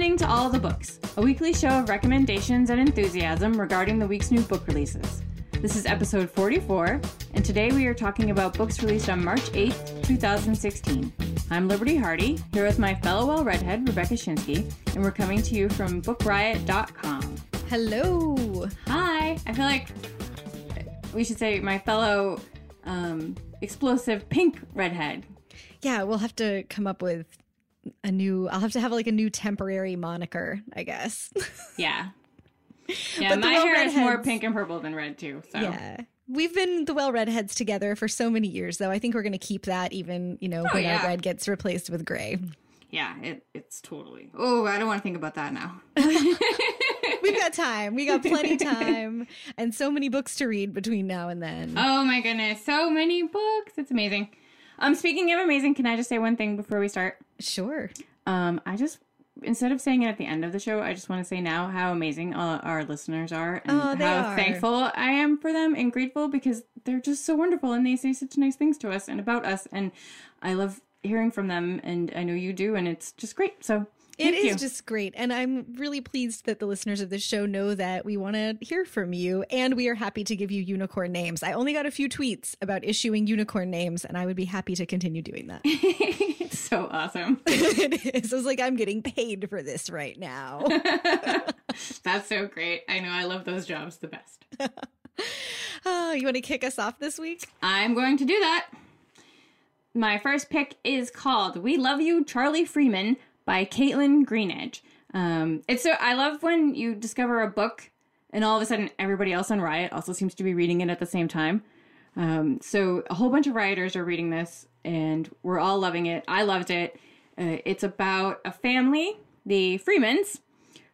listening to All the Books, a weekly show of recommendations and enthusiasm regarding the week's new book releases. This is episode 44, and today we are talking about books released on March 8th, 2016. I'm Liberty Hardy, here with my fellow well redhead, Rebecca Schinsky, and we're coming to you from bookriot.com. Hello. Hi. I feel like we should say my fellow um, explosive pink redhead. Yeah, we'll have to come up with a new I'll have to have like a new temporary moniker, I guess. Yeah. Yeah, But my well hair is more pink and purple than red too. So Yeah. We've been the well redheads together for so many years though. I think we're going to keep that even, you know, oh, when Oh, yeah. our red gets replaced with gray. yeah, it, it's totally. Oh, I don't want to think about that now. We've got time. We got plenty time and so many books to read between now and then. Oh my goodness, so many books. It's amazing. Um, speaking of amazing, can I just say one thing before we start? Sure. Um, I just instead of saying it at the end of the show, I just want to say now how amazing uh, our listeners are and Oh, how are. thankful I am for them and grateful because they're just so wonderful and they say such nice things to us and about us and I love hearing from them and I know you do and it's just great. So It thank is you. just great. And I'm really pleased that the listeners of this show know that we want to hear from you and we are happy to give you unicorn names. I only got a few tweets about issuing unicorn names and I would be happy to continue doing that. it's so awesome. it is. I was like, I'm getting paid for this right now. That's so great. I know I love those jobs the best. oh, you want to kick us off this week? I'm going to do that. My first pick is called "We Love You, Charlie Freeman" by Kaitlyn Greenidge. Um, it's so I love when you discover a book and all of a sudden everybody else on Riot also seems to be reading it at the same time. Um, so a whole bunch of rioters are reading this, and we're all loving it. I loved it. Uh, it's about a family, the Freemans,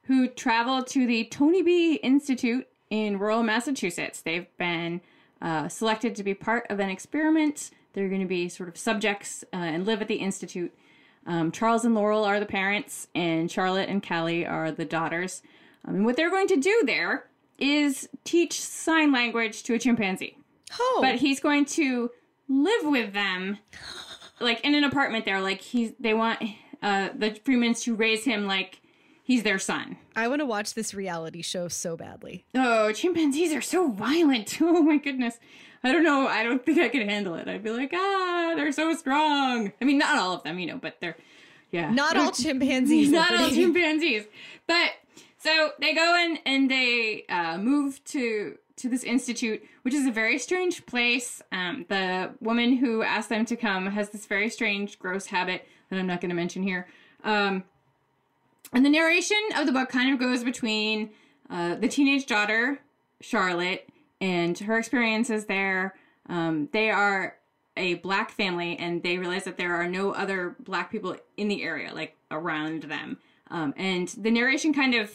who travel to the Tony B Institute in rural Massachusetts. They've been uh, selected to be part of an experiment. They're going to be sort of subjects uh, and live at the institute. Um, Charles and Laurel are the parents, and Charlotte and Callie are the daughters. Um, and what they're going to do there is teach sign language to a chimpanzee. Oh, But he's going to live with them, like in an apartment there. Like he's, they want uh, the Freemans to raise him like he's their son. I want to watch this reality show so badly. Oh, chimpanzees are so violent. Oh my goodness. I don't know. I don't think I could handle it. I'd be like, ah, they're so strong. I mean, not all of them, you know, but they're, yeah. Not all chimpanzees. not all chimpanzees. But so they go in and they uh, move to to this institute, which is a very strange place. Um, the woman who asked them to come has this very strange, gross habit that I'm not going to mention here. Um, and the narration of the book kind of goes between uh, the teenage daughter, Charlotte, and her experiences there. Um, they are a black family and they realize that there are no other black people in the area, like around them. Um, and the narration kind of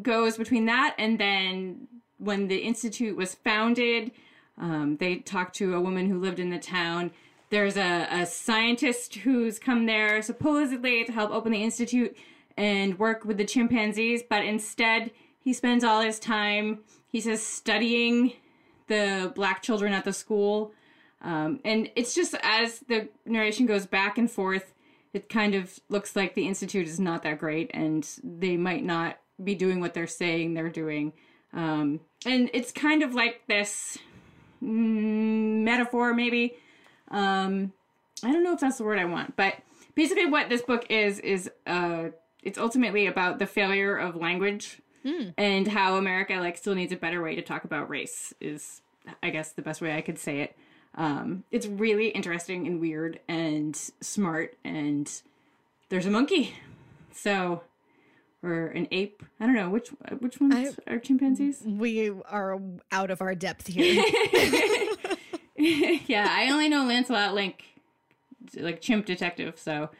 goes between that and then when the Institute was founded, um, they talked to a woman who lived in the town. There's a, a scientist who's come there supposedly to help open the Institute and work with the chimpanzees, but instead he spends all his time, he says, studying the black children at the school. Um, and it's just as the narration goes back and forth, it kind of looks like the Institute is not that great and they might not be doing what they're saying they're doing. Um, and it's kind of like this mm, metaphor, maybe. Um, I don't know if that's the word I want, but basically, what this book is is uh, it's ultimately about the failure of language and how America like still needs a better way to talk about race. Is I guess the best way I could say it. Um, it's really interesting and weird and smart, and there's a monkey, so or an ape. I don't know which which ones are chimpanzees. We are out of our depth here. yeah, I only know Lancelot Link, like chimp detective. So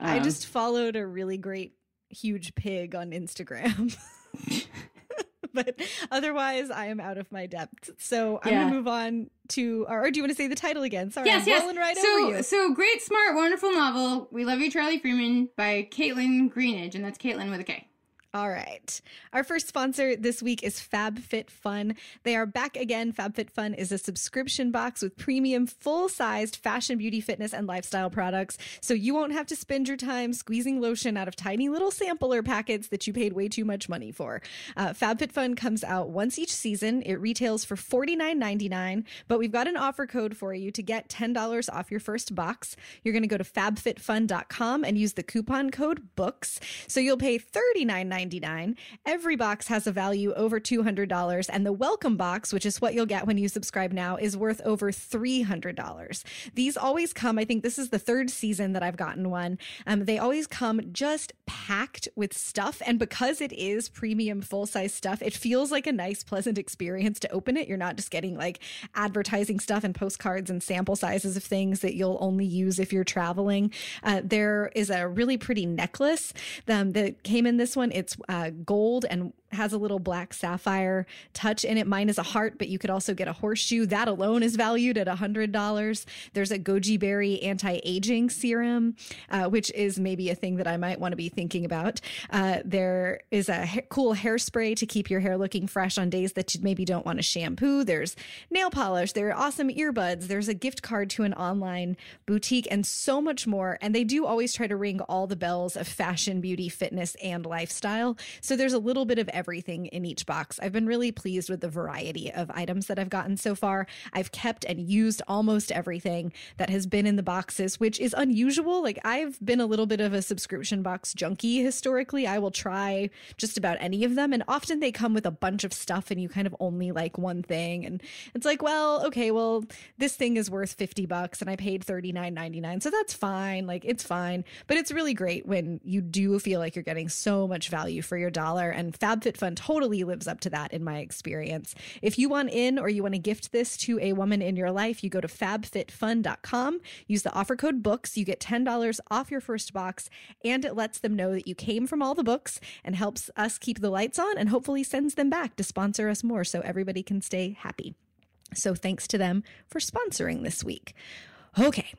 I um, just followed a really great huge pig on Instagram. but otherwise, I am out of my depth. So I'm Yeah. gonna move on to. Or, or do you want to say the title again? Sorry, yes, I'm yes. right so, over you. so great, smart, wonderful novel. We love you, Charlie Freeman by Kaitlyn Greenidge, and that's Kaitlyn with a K. All right. Our first sponsor this week is FabFitFun. They are back again. FabFitFun is a subscription box with premium, full sized fashion, beauty, fitness, and lifestyle products. So you won't have to spend your time squeezing lotion out of tiny little sampler packets that you paid way too much money for. Uh, FabFitFun comes out once each season. It retails for $49.99, but we've got an offer code for you to get $10 off your first box. You're going to go to fabfitfun.com and use the coupon code BOOKS. So you'll pay $39.99 $1.99. Every box has a value over $200, and the welcome box, which is what you'll get when you subscribe now, is worth over $300. These always come, I think this is the third season that I've gotten one. Um, they always come just packed with stuff. And because it is premium full size stuff, it feels like a nice, pleasant experience to open it. You're not just getting like advertising stuff and postcards and sample sizes of things that you'll only use if you're traveling. Uh, there is a really pretty necklace um, that came in this one. It's it's uh, gold and has a little black sapphire touch in it. Mine is a heart, but you could also get a horseshoe. That alone is valued at $100. There's a goji berry anti aging serum, uh, which is maybe a thing that I might want to be thinking about. Uh, there is a ha- cool hairspray to keep your hair looking fresh on days that you maybe don't want to shampoo. There's nail polish. There are awesome earbuds. There's a gift card to an online boutique and so much more. And they do always try to ring all the bells of fashion, beauty, fitness, and lifestyle. So there's a little bit of everything in each box. I've been really pleased with the variety of items that I've gotten so far. I've kept and used almost everything that has been in the boxes, which is unusual. Like I've been a little bit of a subscription box junkie historically. I will try just about any of them. And often they come with a bunch of stuff and you kind of only like one thing. And it's like, well, okay, well, this thing is worth 50 bucks and I paid $39.99. So that's fine. Like it's fine. But it's really great when you do feel like you're getting so much value for your dollar. And FabFitFun totally lives up to that in my experience. If you want in or you want to gift this to a woman in your life, you go to fabfitfun.com, use the offer code BOOKS, you get $10 off your first box, and it lets them know that you came from all the books and helps us keep the lights on and hopefully sends them back to sponsor us more so everybody can stay happy. So thanks to them for sponsoring this week. Okay,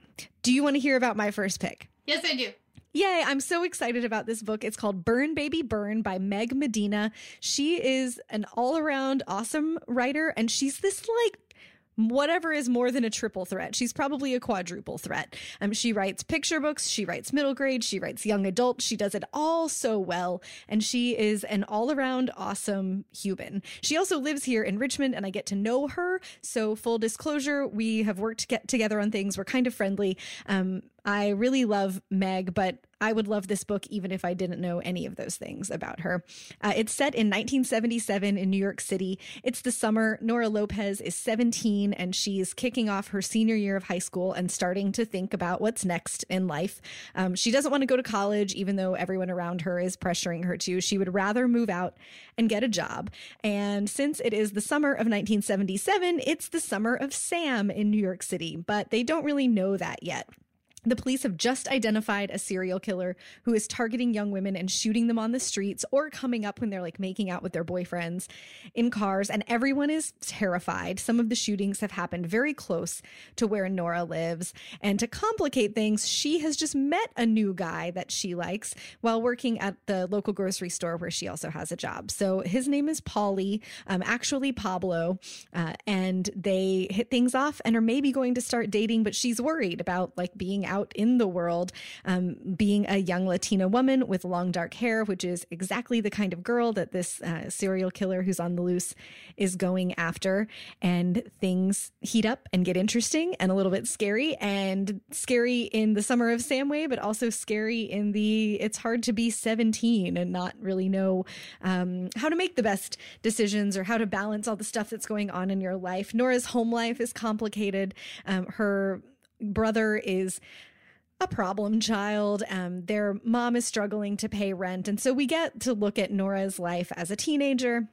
do you want to hear about my first pick? Yes, I do. Yay, I'm so excited about this book. It's called Burn Baby Burn by Meg Medina. She is an all around awesome writer, and she's this like whatever is more than a triple threat. She's probably a quadruple threat. Um, she writes picture books, she writes middle grade, she writes young adult. She does it all so well, and she is an all around awesome human. She also lives here in Richmond, and I get to know her. So, full disclosure, we have worked to get together on things. We're kind of friendly. Um, I really love Meg, but I would love this book even if I didn't know any of those things about her. Uh, it's set in 1977 in New York City. It's the summer. Nora Lopez is 17 and she's kicking off her senior year of high school and starting to think about what's next in life. Um, she doesn't want to go to college, even though everyone around her is pressuring her to. She would rather move out and get a job. And since it is the summer of 1977, it's the summer of Sam in New York City, but they don't really know that yet. The police have just identified a serial killer who is targeting young women and shooting them on the streets or coming up when they're like making out with their boyfriends in cars. And everyone is terrified. Some of the shootings have happened very close to where Nora lives. And to complicate things, she has just met a new guy that she likes while working at the local grocery store where she also has a job. So his name is Paulie, um, actually Pablo. Uh, and they hit things off and are maybe going to start dating, but she's worried about like being out in the world, um, being a young Latina woman with long dark hair, which is exactly the kind of girl that this uh, serial killer who's on the loose is going after. And things heat up and get interesting and a little bit scary, and scary in the summer of Samway, but also scary in the it's hard to be 17 and not really know um, how to make the best decisions or how to balance all the stuff that's going on in your life. Nora's home life is complicated. Um, her brother is a problem child. Um, their mom is struggling to pay rent. And so we get to look at Nora's life as a teenager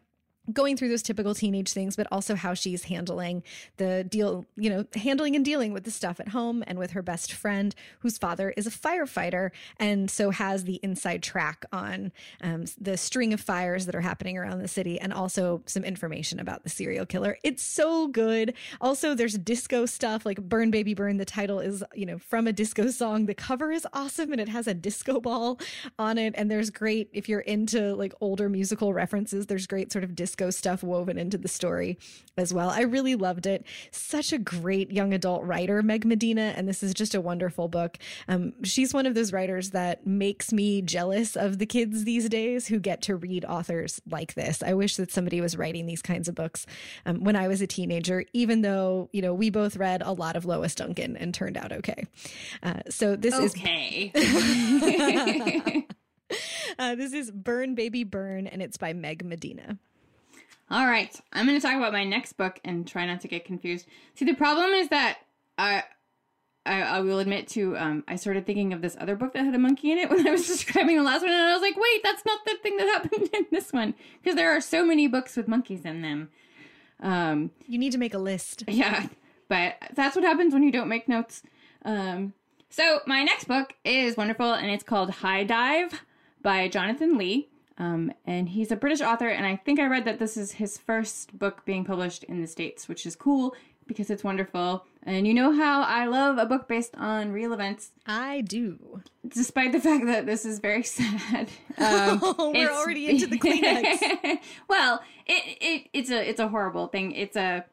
going through those typical teenage things, but also how she's handling the deal, you know, handling and dealing with the stuff at home and with her best friend, whose father is a firefighter and so has the inside track on um, the string of fires that are happening around the city and also some information about the serial killer. It's so good. Also, there's disco stuff like Burn Baby Burn. The title is, you know, from a disco song. The cover is awesome and it has a disco ball on it. And there's great, if you're into like older musical references, there's great sort of disco disco stuff woven into the story as well. I really loved it. Such a great young adult writer, Meg Medina, and this is just a wonderful book. Um, she's one of those writers that makes me jealous of the kids these days who get to read authors like this. I wish that somebody was writing these kinds of books um, when I was a teenager, even though, you know, we both read a lot of Lois Duncan and turned out okay. Uh, so this okay. is. uh, this is Burn Baby Burn, and it's by Meg Medina. All right, I'm going to talk about my next book and try not to get confused. See, the problem is that I, I, I will admit to, um, I started thinking of this other book that had a monkey in it when I was describing the last one, and I was like, wait, that's not the thing that happened in this one because there are so many books with monkeys in them. Um, you need to make a list. Yeah, but that's what happens when you don't make notes. Um, so my next book is wonderful, and it's called High Dive by Jonathan Lee. Um, and he's a British author, and I think I read that this is his first book being published in the States, which is cool because it's wonderful. And you know how I love a book based on real events. I do. Despite the fact that this is very sad. Um, We're already into the Kleenex. well, it, it it's a it's a horrible thing. It's a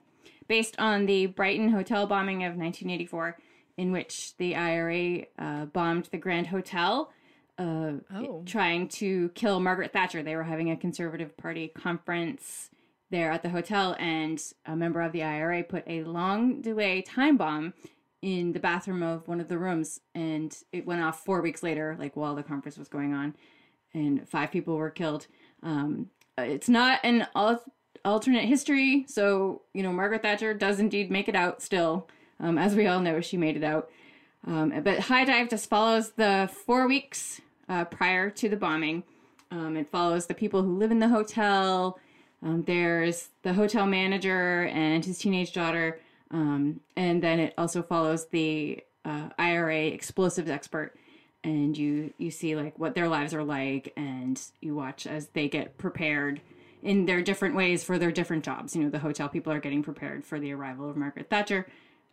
based on the Brighton hotel bombing of 1984, in which the IRA uh, bombed the Grand Hotel uh, oh. trying to kill Margaret Thatcher. They were having a Conservative Party conference there at the hotel, and a member of the IRA put a long delay time bomb in the bathroom of one of the rooms, and it went off four weeks later, like while the conference was going on, and five people were killed. Um, it's not an al- alternate history, so you know Margaret Thatcher does indeed make it out still. Um, as we all know, she made it out. Um, but High Dive just follows the four weeks uh, prior to the bombing. Um, it follows the people who live in the hotel. Um, there's the hotel manager and his teenage daughter. Um, and then it also follows the uh, IRA explosives expert. And you, you see like what their lives are like, and you watch as they get prepared in their different ways for their different jobs. You know, the hotel people are getting prepared for the arrival of Margaret Thatcher.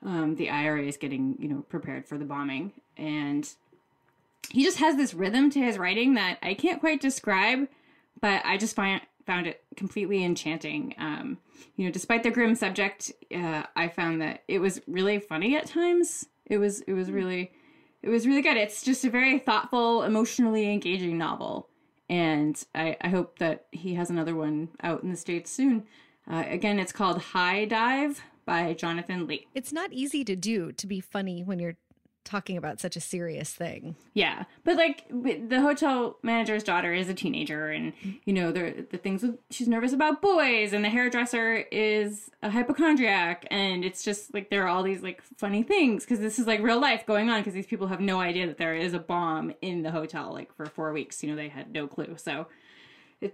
Um, the IRA is getting, you know, prepared for the bombing. And he just has this rhythm to his writing that I can't quite describe, but I just find found it completely enchanting. Um, you know, despite the grim subject, uh, I found that it was really funny at times. It was it was really it was really good. It's just a very thoughtful, emotionally engaging novel, and I, I hope that he has another one out in the states soon. Uh, again, it's called High Dive by Jonathan Lee. It's not easy to do to be funny when you're talking about such a serious thing. Yeah, but like the hotel manager's daughter is a teenager, and you know the the things with she's nervous about boys, and the hairdresser is a hypochondriac, and it's just like there are all these like funny things because this is like real life going on because these people have no idea that there is a bomb in the hotel like for four weeks. You know they had no clue, so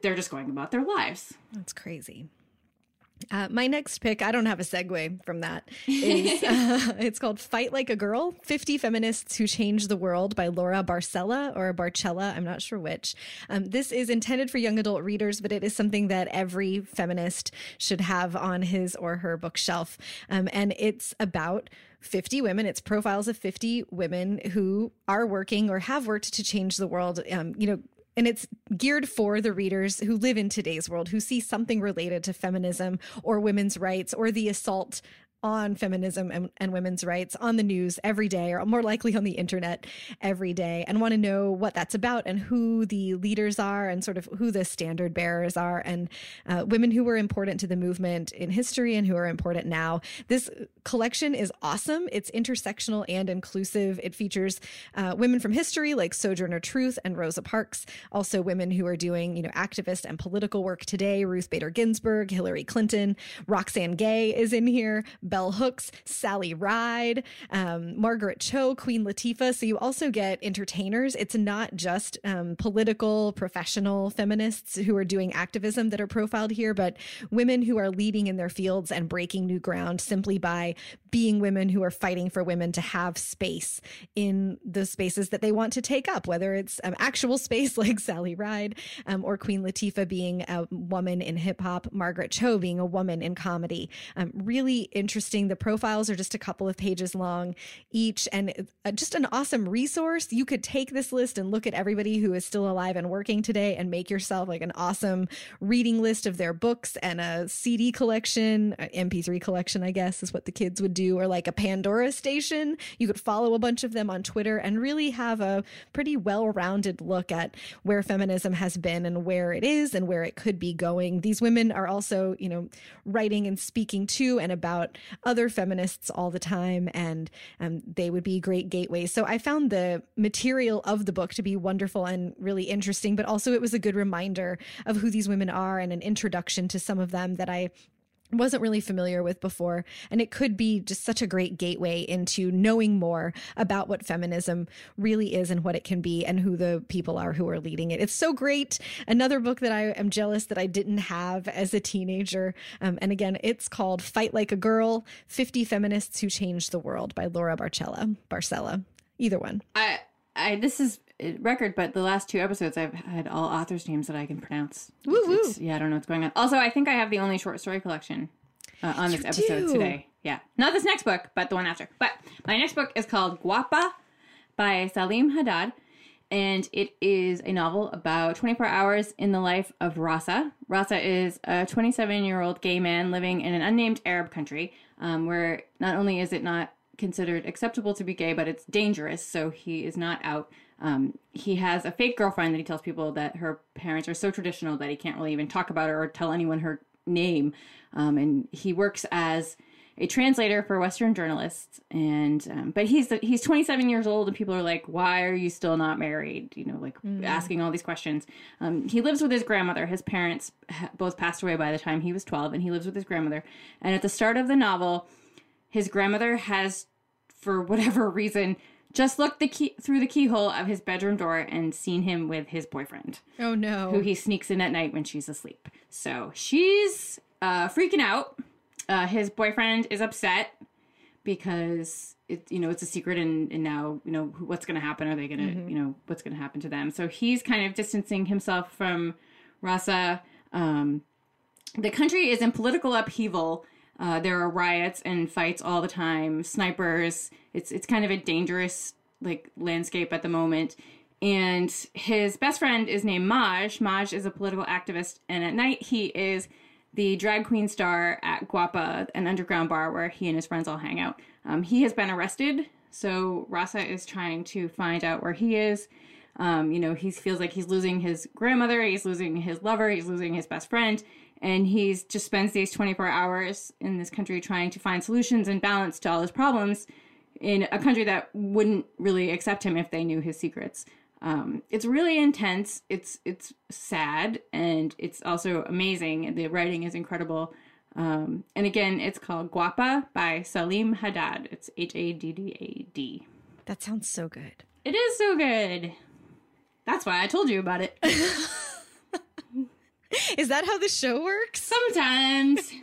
they're just going about their lives. That's crazy. Uh, my next pick, I don't have a segue from that. Is uh, it's called "Fight Like a Girl: 50 Feminists Who Changed the World" by Laura Barcella or Barcella. I'm not sure which. Um, this is intended for young adult readers, but it is something that every feminist should have on his or her bookshelf. Um, and it's about 50 women. It's profiles of 50 women who are working or have worked to change the world. Um, you know, and it's geared for the readers who live in today's world, who see something related to feminism or women's rights or the assault on feminism and, and, women's rights on the news every day, or more likely on the internet every day, and want to know what that's about and who the leaders are and sort of who the standard bearers are and uh, women who were important to the movement in history and who are important now. This collection is awesome. It's intersectional and inclusive. It features uh, women from history like Sojourner Truth and Rosa Parks, also women who are doing, you know, activist and political work today. Ruth Bader Ginsburg, Hillary Clinton, Roxane Gay is in here, Bell Hooks, Sally Ride, um, Margaret Cho, Queen Latifah. So you also get entertainers. It's not just um, political, professional feminists who are doing activism that are profiled here, but women who are leading in their fields and breaking new ground simply by being women who are fighting for women to have space in the spaces that they want to take up, whether it's um, actual space like Sally Ride um, or Queen Latifah being a woman in hip hop, Margaret Cho being a woman in comedy. Um, really interesting. The profiles are just a couple of pages long each and uh, just an awesome resource. You could take this list and look at everybody who is still alive and working today and make yourself like an awesome reading list of their books and a CD collection, MP3 collection, I guess is what the kids would do, or like a Pandora station. You could follow a bunch of them on Twitter and really have a pretty well rounded look at where feminism has been and where it is and where it could be going. These women are also, you know, writing and speaking to and about other feminists all the time, and um, they would be great gateways. So I found the material of the book to be wonderful and really interesting, but also it was a good reminder of who these women are and an introduction to some of them that I wasn't really familiar with before. And it could be just such a great gateway into knowing more about what feminism really is and what it can be and who the people are who are leading it. It's so great. Another book that I am jealous that I didn't have as a teenager. Um, and again, it's called Fight Like a Girl 50 Feminists Who Changed the World by Laura Barcella. Barcella. Either one. I, I, this is record, but the last two episodes I've had all authors' names that I can pronounce. Woo woo. Yeah, I don't know what's going on. Also, I think I have the only short story collection uh, on this You episode do. today. Yeah, not this next book, but the one after. But my next book is called Guapa by Saleem Haddad. And it is a novel about 24 hours in the life of Rasa. Rasa is a 27 year old gay man living in an unnamed Arab country um, where not only is it not considered acceptable to be gay, but it's dangerous. So he is not out. Um, he has a fake girlfriend that he tells people that her parents are so traditional that he can't really even talk about her or tell anyone her name. Um, and he works as a translator for Western journalists, and um, but he's he's 27 years old, and people are like, "Why are you still not married?" You know, like asking all these questions. Um, he lives with his grandmother. His parents both passed away by the time he was 12, and he lives with his grandmother. And at the start of the novel, his grandmother has, for whatever reason, just looked the key through the keyhole of his bedroom door and seen him with his boyfriend Oh no. who he sneaks in at night when she's asleep. So she's uh, freaking out. Uh, his boyfriend is upset because it, you know, it's a secret, and, and now you know what's going to happen. Are they going to, you know, what's going to happen to them? So he's kind of distancing himself from Rasa. Um, the country is in political upheaval. Uh, there are riots and fights all the time. Snipers. It's it's kind of a dangerous like landscape at the moment. And his best friend is named Maj. Maj is a political activist, and at night he is the drag queen star at Guapa, an underground bar where he and his friends all hang out. Um, he has been arrested, so Rasa is trying to find out where he is. Um, you know, he feels like he's losing his grandmother, he's losing his lover, he's losing his best friend, and he just spends these 24 hours in this country trying to find solutions and balance to all his problems in a country that wouldn't really accept him if they knew his secrets. Um, it's really intense. It's it's sad and it's also amazing. The writing is incredible. Um, and again, it's called Guapa by Saleem Haddad. It's H A D D A D. that sounds so good. It is so good. That's why I told you about it. Is that how the show works? Sometimes.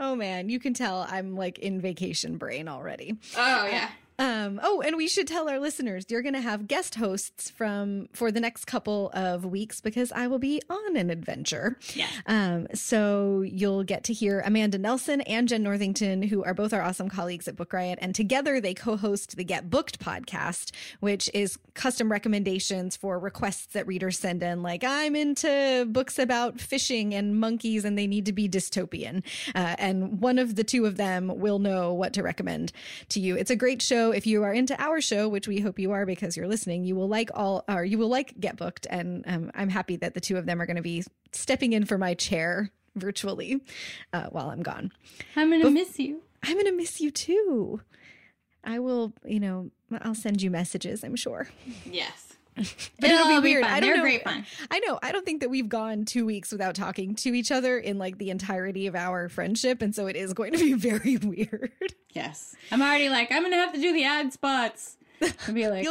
Oh man, you can tell I'm like in vacation brain already. Oh yeah. Uh, Um, oh, and we should tell our listeners you're going to have guest hosts from for the next couple of weeks because I will be on an adventure. Yeah. Um, so you'll get to hear Amanda Nelson and Jenn Northington, who are both our awesome colleagues at Book Riot, and together they co-host the Get Booked podcast, which is custom recommendations for requests that readers send in. Like, I'm into books about fishing and monkeys, and they need to be dystopian. Uh, and one of the two of them will know what to recommend to you. It's a great show. If you are into our show, which we hope you are because you're listening, you will like all, or you will like Get Booked. And um, I'm happy that the two of them are going to be stepping in for my chair virtually uh, while I'm gone. I'm gonna miss you. I'm going to miss you too. I will, you know, I'll send you messages, I'm sure. Yes. But it'll, It'll be weird. I don't They're know. great fun. I know. I don't think that we've gone two weeks without talking to each other in like the entirety of our friendship. And so it is going to be very weird. Yes. I'm already like, I'm gonna have to do the ad spots. I'll be like,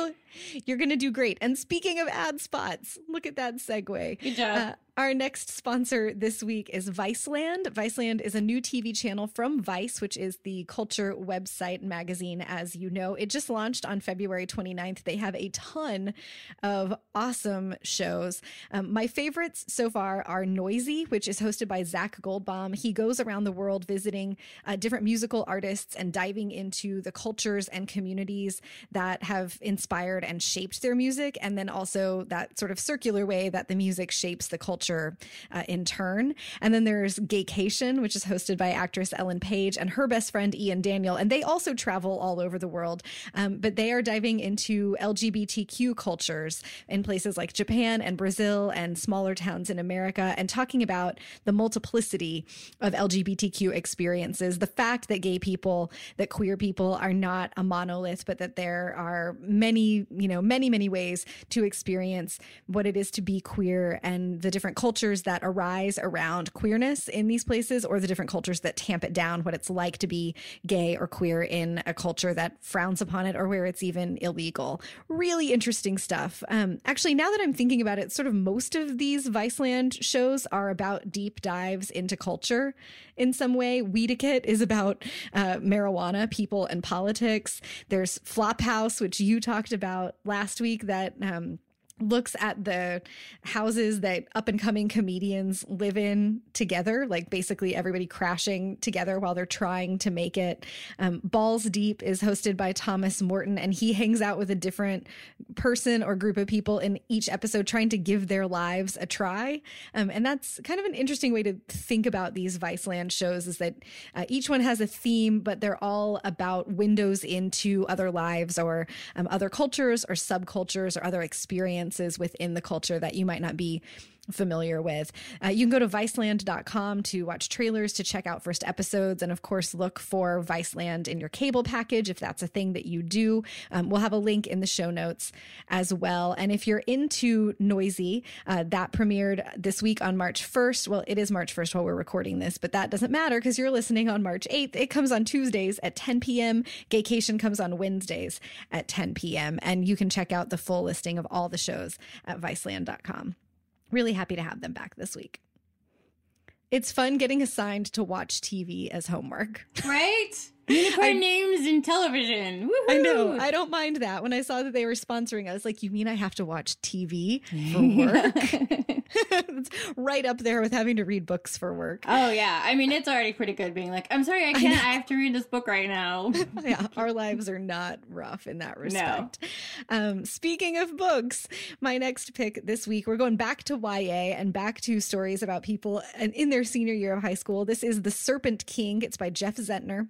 you're going to do great. And speaking of ad spots, look at that segue. good job. Uh, our next sponsor this week is Viceland. Viceland is a new TV channel from Vice, which is the culture website magazine, as you know. It just launched on February 29th. They have a ton of awesome shows. Um, my favorites so far are Noisy, which is hosted by Zach Goldbaum. He goes around the world visiting uh, different musical artists and diving into the cultures and communities that have inspired and shaped their music, and then also that sort of circular way that the music shapes the culture uh, in turn. And then there's Gaycation, which is hosted by actress Ellen Page and her best friend Ian Daniel, and they also travel all over the world. Um, but they are diving into LGBTQ cultures in places like Japan and Brazil and smaller towns in America, and talking about the multiplicity of LGBTQ experiences, the fact that gay people, that queer people are not a monolith, but that there are many, you know, many, many ways to experience what it is to be queer and the different cultures that arise around queerness in these places or the different cultures that tamp it down, what it's like to be gay or queer in a culture that frowns upon it or where it's even illegal. Really interesting stuff. Um, actually, now that I'm thinking about it, sort of most of these Viceland shows are about deep dives into culture in some way. Weediquette is about uh, marijuana, people, and politics. There's Flophouse, which you talked about last week, that um, looks at the houses that up and coming comedians live in together, like basically everybody crashing together while they're trying to make it. Um, Balls Deep is hosted by Thomas Morton, and he hangs out with a different person or group of people in each episode, trying to give their lives a try. Um, and that's kind of an interesting way to think about these Viceland shows is that uh, each one has a theme, but they're all about windows into other lives or um, other cultures or subcultures or other experiences within the culture that you might not be familiar with. Uh, you can go to viceland.com to watch trailers, to check out first episodes, and of course, look for Viceland in your cable package if that's a thing that you do. Um, we'll have a link in the show notes as well. And if you're into Noisy, uh, that premiered this week on March 1st. Well, it is March 1st while we're recording this, but that doesn't matter because you're listening on March 8th. It comes on Tuesdays at 10 p.m. Gaycation comes on Wednesdays at 10 p.m. And you can check out the full listing of all the shows at viceland.com really happy to have them back this week. It's fun getting assigned to watch TV as homework. right? Unicorn I- names in television. Woohoo! I know. I don't mind that. When I saw that they were sponsoring, I was like, you mean I have to watch TV for work? it's right up there with having to read books for work. oh yeah. I mean, it's already pretty good being like, I'm sorry, I can't. I, have to read this book right now. yeah, our lives are not rough in that respect. Um, speaking of books, my next pick this week, we're going back to YA and back to stories about people and in their senior year of high school. This is The Serpent King. It's by Jeff Zentner.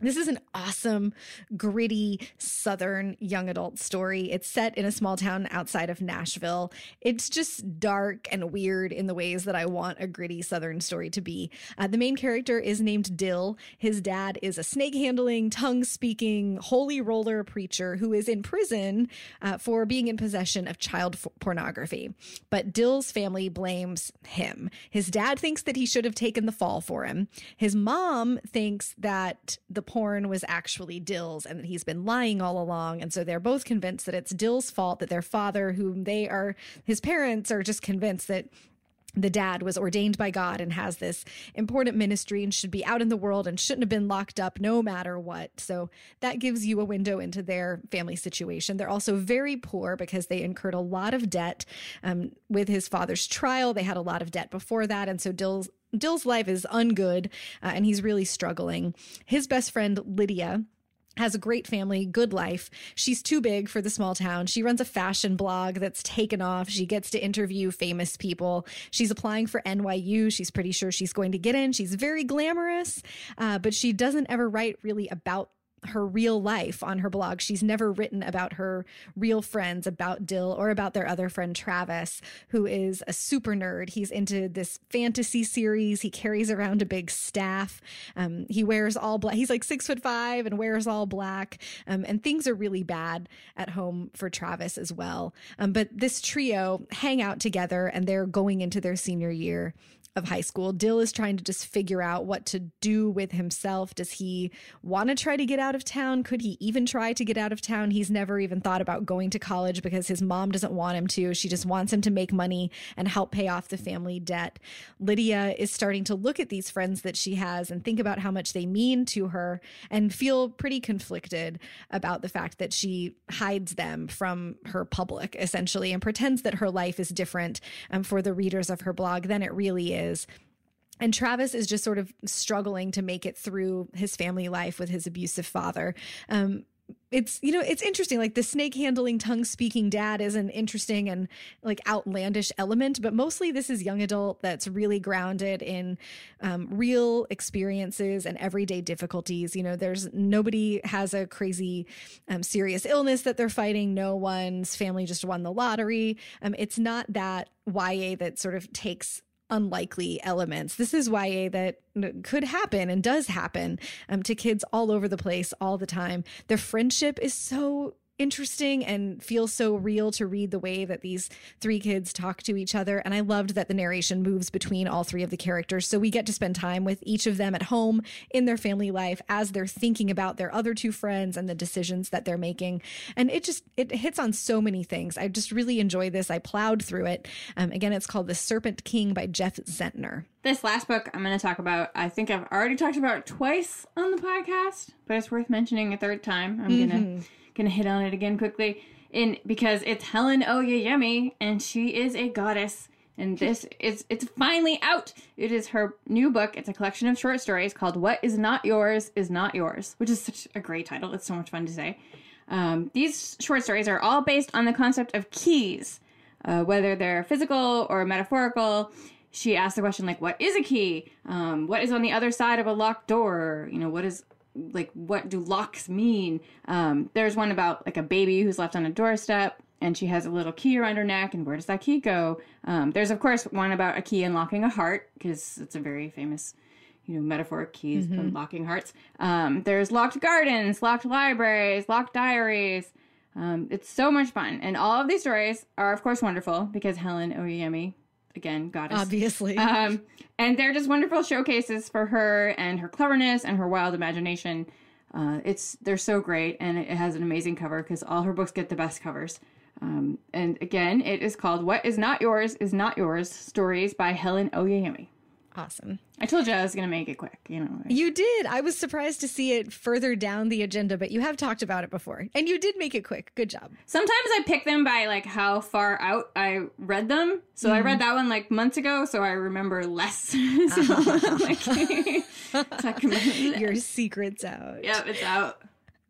This is an awesome, gritty, southern young adult story. It's set in a small town outside of Nashville. It's just dark and weird in the ways that I want a gritty southern story to be. Uh, the main character is named Dill. His dad is a snake handling, tongue speaking, holy roller preacher who is in prison uh, for being in possession of child f- pornography. But Dill's family blames him. His dad thinks that he should have taken the fall for him. His mom thinks that the porn was actually Dill's and that he's been lying all along. And so they're both convinced that it's Dill's fault that their father, whom they are, his parents are just convinced that the dad was ordained by God and has this important ministry and should be out in the world and shouldn't have been locked up no matter what. So that gives you a window into their family situation. They're also very poor because they incurred a lot of debt um, with his father's trial. They had a lot of debt before that. And so Dill's Dill's life is ungood uh, and he's really struggling. His best friend, Lydia, has a great family, good life. She's too big for the small town. She runs a fashion blog that's taken off. She gets to interview famous people. She's applying for NYU. She's pretty sure she's going to get in. She's very glamorous, uh, but she doesn't ever write really about her real life on her blog. She's never written about her real friends, about Dill or about their other friend Travis, who is a super nerd. He's into this fantasy series. He carries around a big staff. Um, he wears all black. He's like six foot five and wears all black. Um, and things are really bad at home for Travis as well. Um, but this trio hang out together and they're going into their senior year of high school. Dill is trying to just figure out what to do with himself. Does he want to try to get out of town? Could he even try to get out of town? He's never even thought about going to college because his mom doesn't want him to. She just wants him to make money and help pay off the family debt. Lydia is starting to look at these friends that she has and think about how much they mean to her and feel pretty conflicted about the fact that she hides them from her public essentially and pretends that her life is different um, for the readers of her blog than it really is is. And Travis is just sort of struggling to make it through his family life with his abusive father. Um, it's you know it's interesting like the snake handling tongue speaking dad is an interesting and like outlandish element but mostly this is young adult that's really grounded in um, real experiences and everyday difficulties you know there's nobody has a crazy um, serious illness that they're fighting no one's family just won the lottery um, it's not that ya that sort of takes unlikely elements. This is YA that could happen and does happen um, to kids all over the place all the time. Their friendship is so interesting and feels so real to read the way that these three kids talk to each other. And I loved that the narration moves between all three of the characters. So we get to spend time with each of them at home in their family life as they're thinking about their other two friends and the decisions that they're making. And it just, it hits on so many things. I just really enjoy this. I plowed through it. Um, again, it's called The Serpent King by Jeff Zentner. This last book I'm going to talk about, I think I've already talked about twice on the podcast, but it's worth mentioning a third time. I'm mm-hmm. going to gonna hit on it again quickly in because it's Helen Oyeyemi and she is a goddess and this is it's finally out. It is her new book. It's a collection of short stories called "What Is Not Yours Is Not Yours," which is such a great title. It's so much fun to say. Um, these short stories are all based on the concept of keys, uh, whether they're physical or metaphorical. She asks the question like, "What is a key? Um, what is on the other side of a locked door? You know, what is like what do locks mean? Um, there's one about like a baby who's left on a doorstep and she has a little key around her neck and where does that key go? Um, there's of course one about a key unlocking a heart because it's a very famous you know metaphoric keys mm-hmm. unlocking hearts. Um, there's locked gardens locked libraries locked diaries. Um, it's so much fun. And all of these stories are of course wonderful because helen oyeyemi again goddess. Obviously. Um, and they're just wonderful showcases for her and her cleverness and her wild imagination. Uh, it's they're so great and it has an amazing cover because all her books get the best covers. Um, and again it is called what is not yours is not yours stories by helen oyeyemi Awesome. I told you I was going to make it quick, you know. You did. I was surprised to see it further down the agenda, but you have talked about it before. And you did make it quick. Good job. Sometimes I pick them by like how far out I read them. So mm. I read mm-hmm. that one like months ago, so I remember less. so like, Your secret's out. Yep, it's out.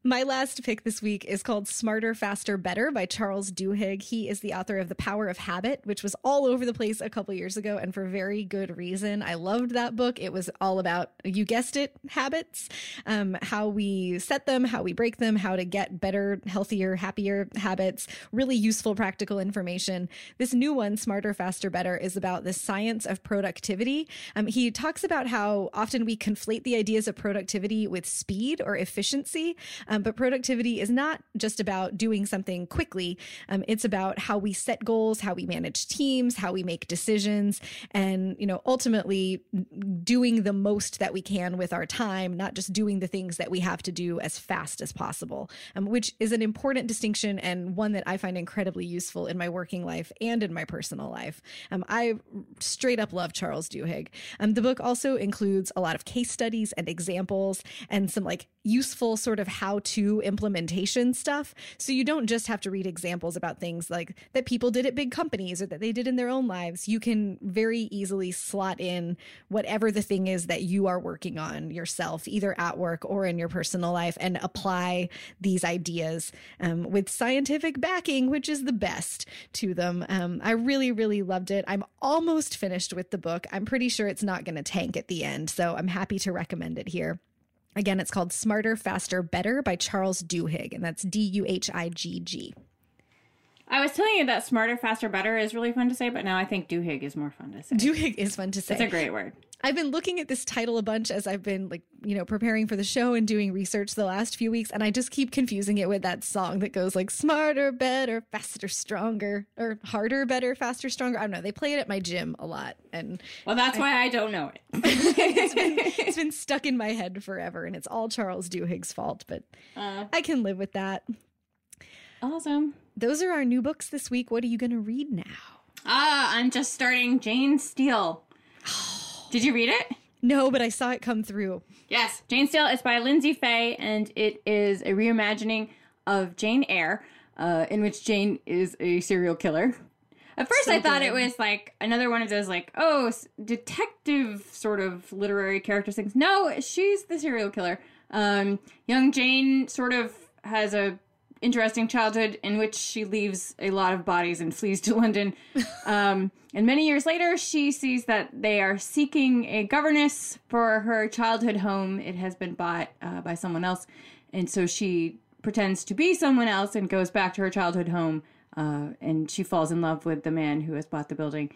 My last pick this week is called Smarter, Faster, Better by Charles Duhigg. He is the author of The Power of Habit, which was all over the place a couple years ago and for very good reason. I loved that book. It was all about, you guessed it, habits, um, how we set them, how we break them, how to get better, healthier, happier habits, really useful, practical information. This new one, Smarter, Faster, Better, is about the science of productivity. Um, he talks about how often we conflate the ideas of productivity with speed or efficiency. Um, but productivity is not just about doing something quickly. Um, it's about how we set goals, how we manage teams, how we make decisions, and you know ultimately doing the most that we can with our time, not just doing the things that we have to do as fast as possible. Um, which is an important distinction and one that I find incredibly useful in my working life and in my personal life. Um, I straight up love Charles Duhigg. Um, the book also includes a lot of case studies and examples and some like useful sort of how to implementation stuff. So you don't just have to read examples about things like that people did at big companies or that they did in their own lives. You can very easily slot in whatever the thing is that you are working on yourself, either at work or in your personal life, and apply these ideas um, with scientific backing, which is the best to them. Um, I really, really loved it. I'm almost finished with the book. I'm pretty sure it's not going to tank at the end. So I'm happy to recommend it here. Again, it's called Smarter, Faster, Better by Charles Duhigg, and that's D U H I G G. I was telling you that smarter, faster, better is really fun to say, but now I think Duhigg is more fun to say. Duhigg is fun to say. It's a great word. I've been looking at this title a bunch as I've been like, you know, preparing for the show and doing research the last few weeks, and I just keep confusing it with that song that goes like smarter, better, faster, stronger, or harder, better, faster, stronger. I don't know. They play it at my gym a lot, and well, that's I, why I don't know it. it's, been, it's been stuck in my head forever, and it's all Charles Duhigg's fault, but uh, I can live with that. Awesome. Those are our new books this week. What are you going to read now? Ah, I'm just starting Jane Steele. Did you read it? No, but I saw it come through. Yes, Jane Steele is by Lyndsay Faye, and it is a reimagining of Jane Eyre, uh, in which Jane is a serial killer. At first, so I thought good. it was like another one of those, like, oh, detective sort of literary character things. No, she's the serial killer. Um, young Jane sort of has a interesting childhood in which she leaves a lot of bodies and flees to London. Um, and many years later, she sees that they are seeking a governess for her childhood home. It has been bought uh, by someone else. And so she pretends to be someone else and goes back to her childhood home. Uh, and she falls in love with the man who has bought the building.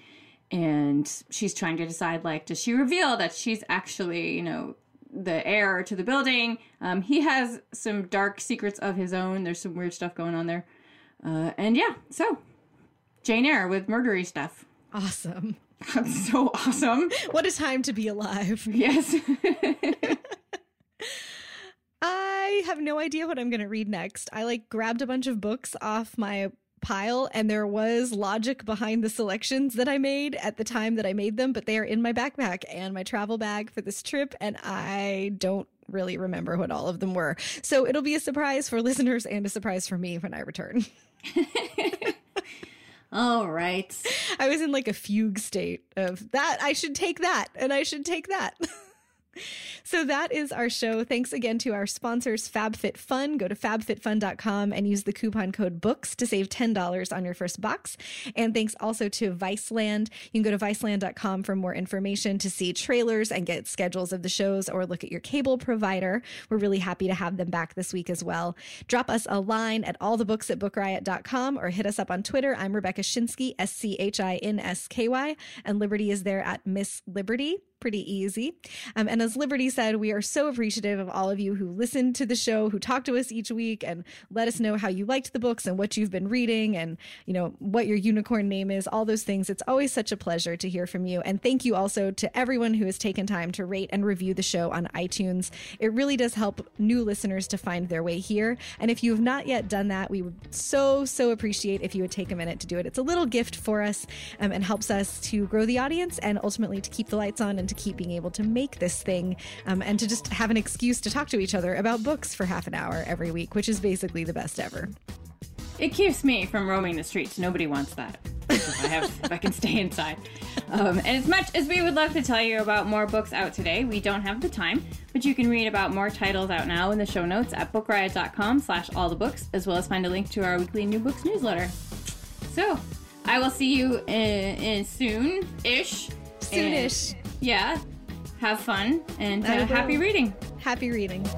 And she's trying to decide, like, does she reveal that she's actually, you know, the heir to the building. Um, he has some dark secrets of his own. There's some weird stuff going on there. Uh, and yeah, so Jane Eyre with murdery stuff. Awesome. That's so awesome. What a time to be alive. Yes. I have no idea what I'm going to read next. I like grabbed a bunch of books off my pile and there was logic behind the selections that I made at the time that I made them, but they are in my backpack and my travel bag for this trip and I don't really remember what all of them were. So it'll be a surprise for listeners and a surprise for me when I return. all right. I was in like a fugue state of that I should take that and I should take that. So that is our show. Thanks again to our sponsors, FabFitFun. Go to fabfitfun.com and use the coupon code BOOKS to save $10 on your first box. And thanks also to Viceland. You can go to viceland.com for more information to see trailers and get schedules of the shows or look at your cable provider. We're really happy to have them back this week as well. Drop us a line at allthebooks at bookriot.com or hit us up on Twitter. I'm Rebecca Schinsky, S C H I N S K Y, and Liberty is there at Miss Liberty pretty easy. Um, and as Liberty said, we are so appreciative of all of you who listen to the show, who talk to us each week and let us know how you liked the books and what you've been reading and, you know, what your unicorn name is, all those things. It's always such a pleasure to hear from you. And thank you also to everyone who has taken time to rate and review the show on iTunes. It really does help new listeners to find their way here. And if you have not yet done that, we would so, so appreciate if you would take a minute to do it. It's a little gift for us um, and helps us to grow the audience and ultimately to keep the lights on and to keep being able to make this thing um, and to just have an excuse to talk to each other about books for half an hour every week, which is basically the best ever. It keeps me from roaming the streets. Nobody wants that. if I have, if I can stay inside. Um, and as much as we would love to tell you about more books out today, we don't have the time. But you can read about more titles out now in the show notes at bookriot.com/slash all the books, as well as find a link to our weekly new books newsletter. So, I will see you in, in soon-ish. Soonish. Yeah. Have fun and uh, happy reading. Happy reading.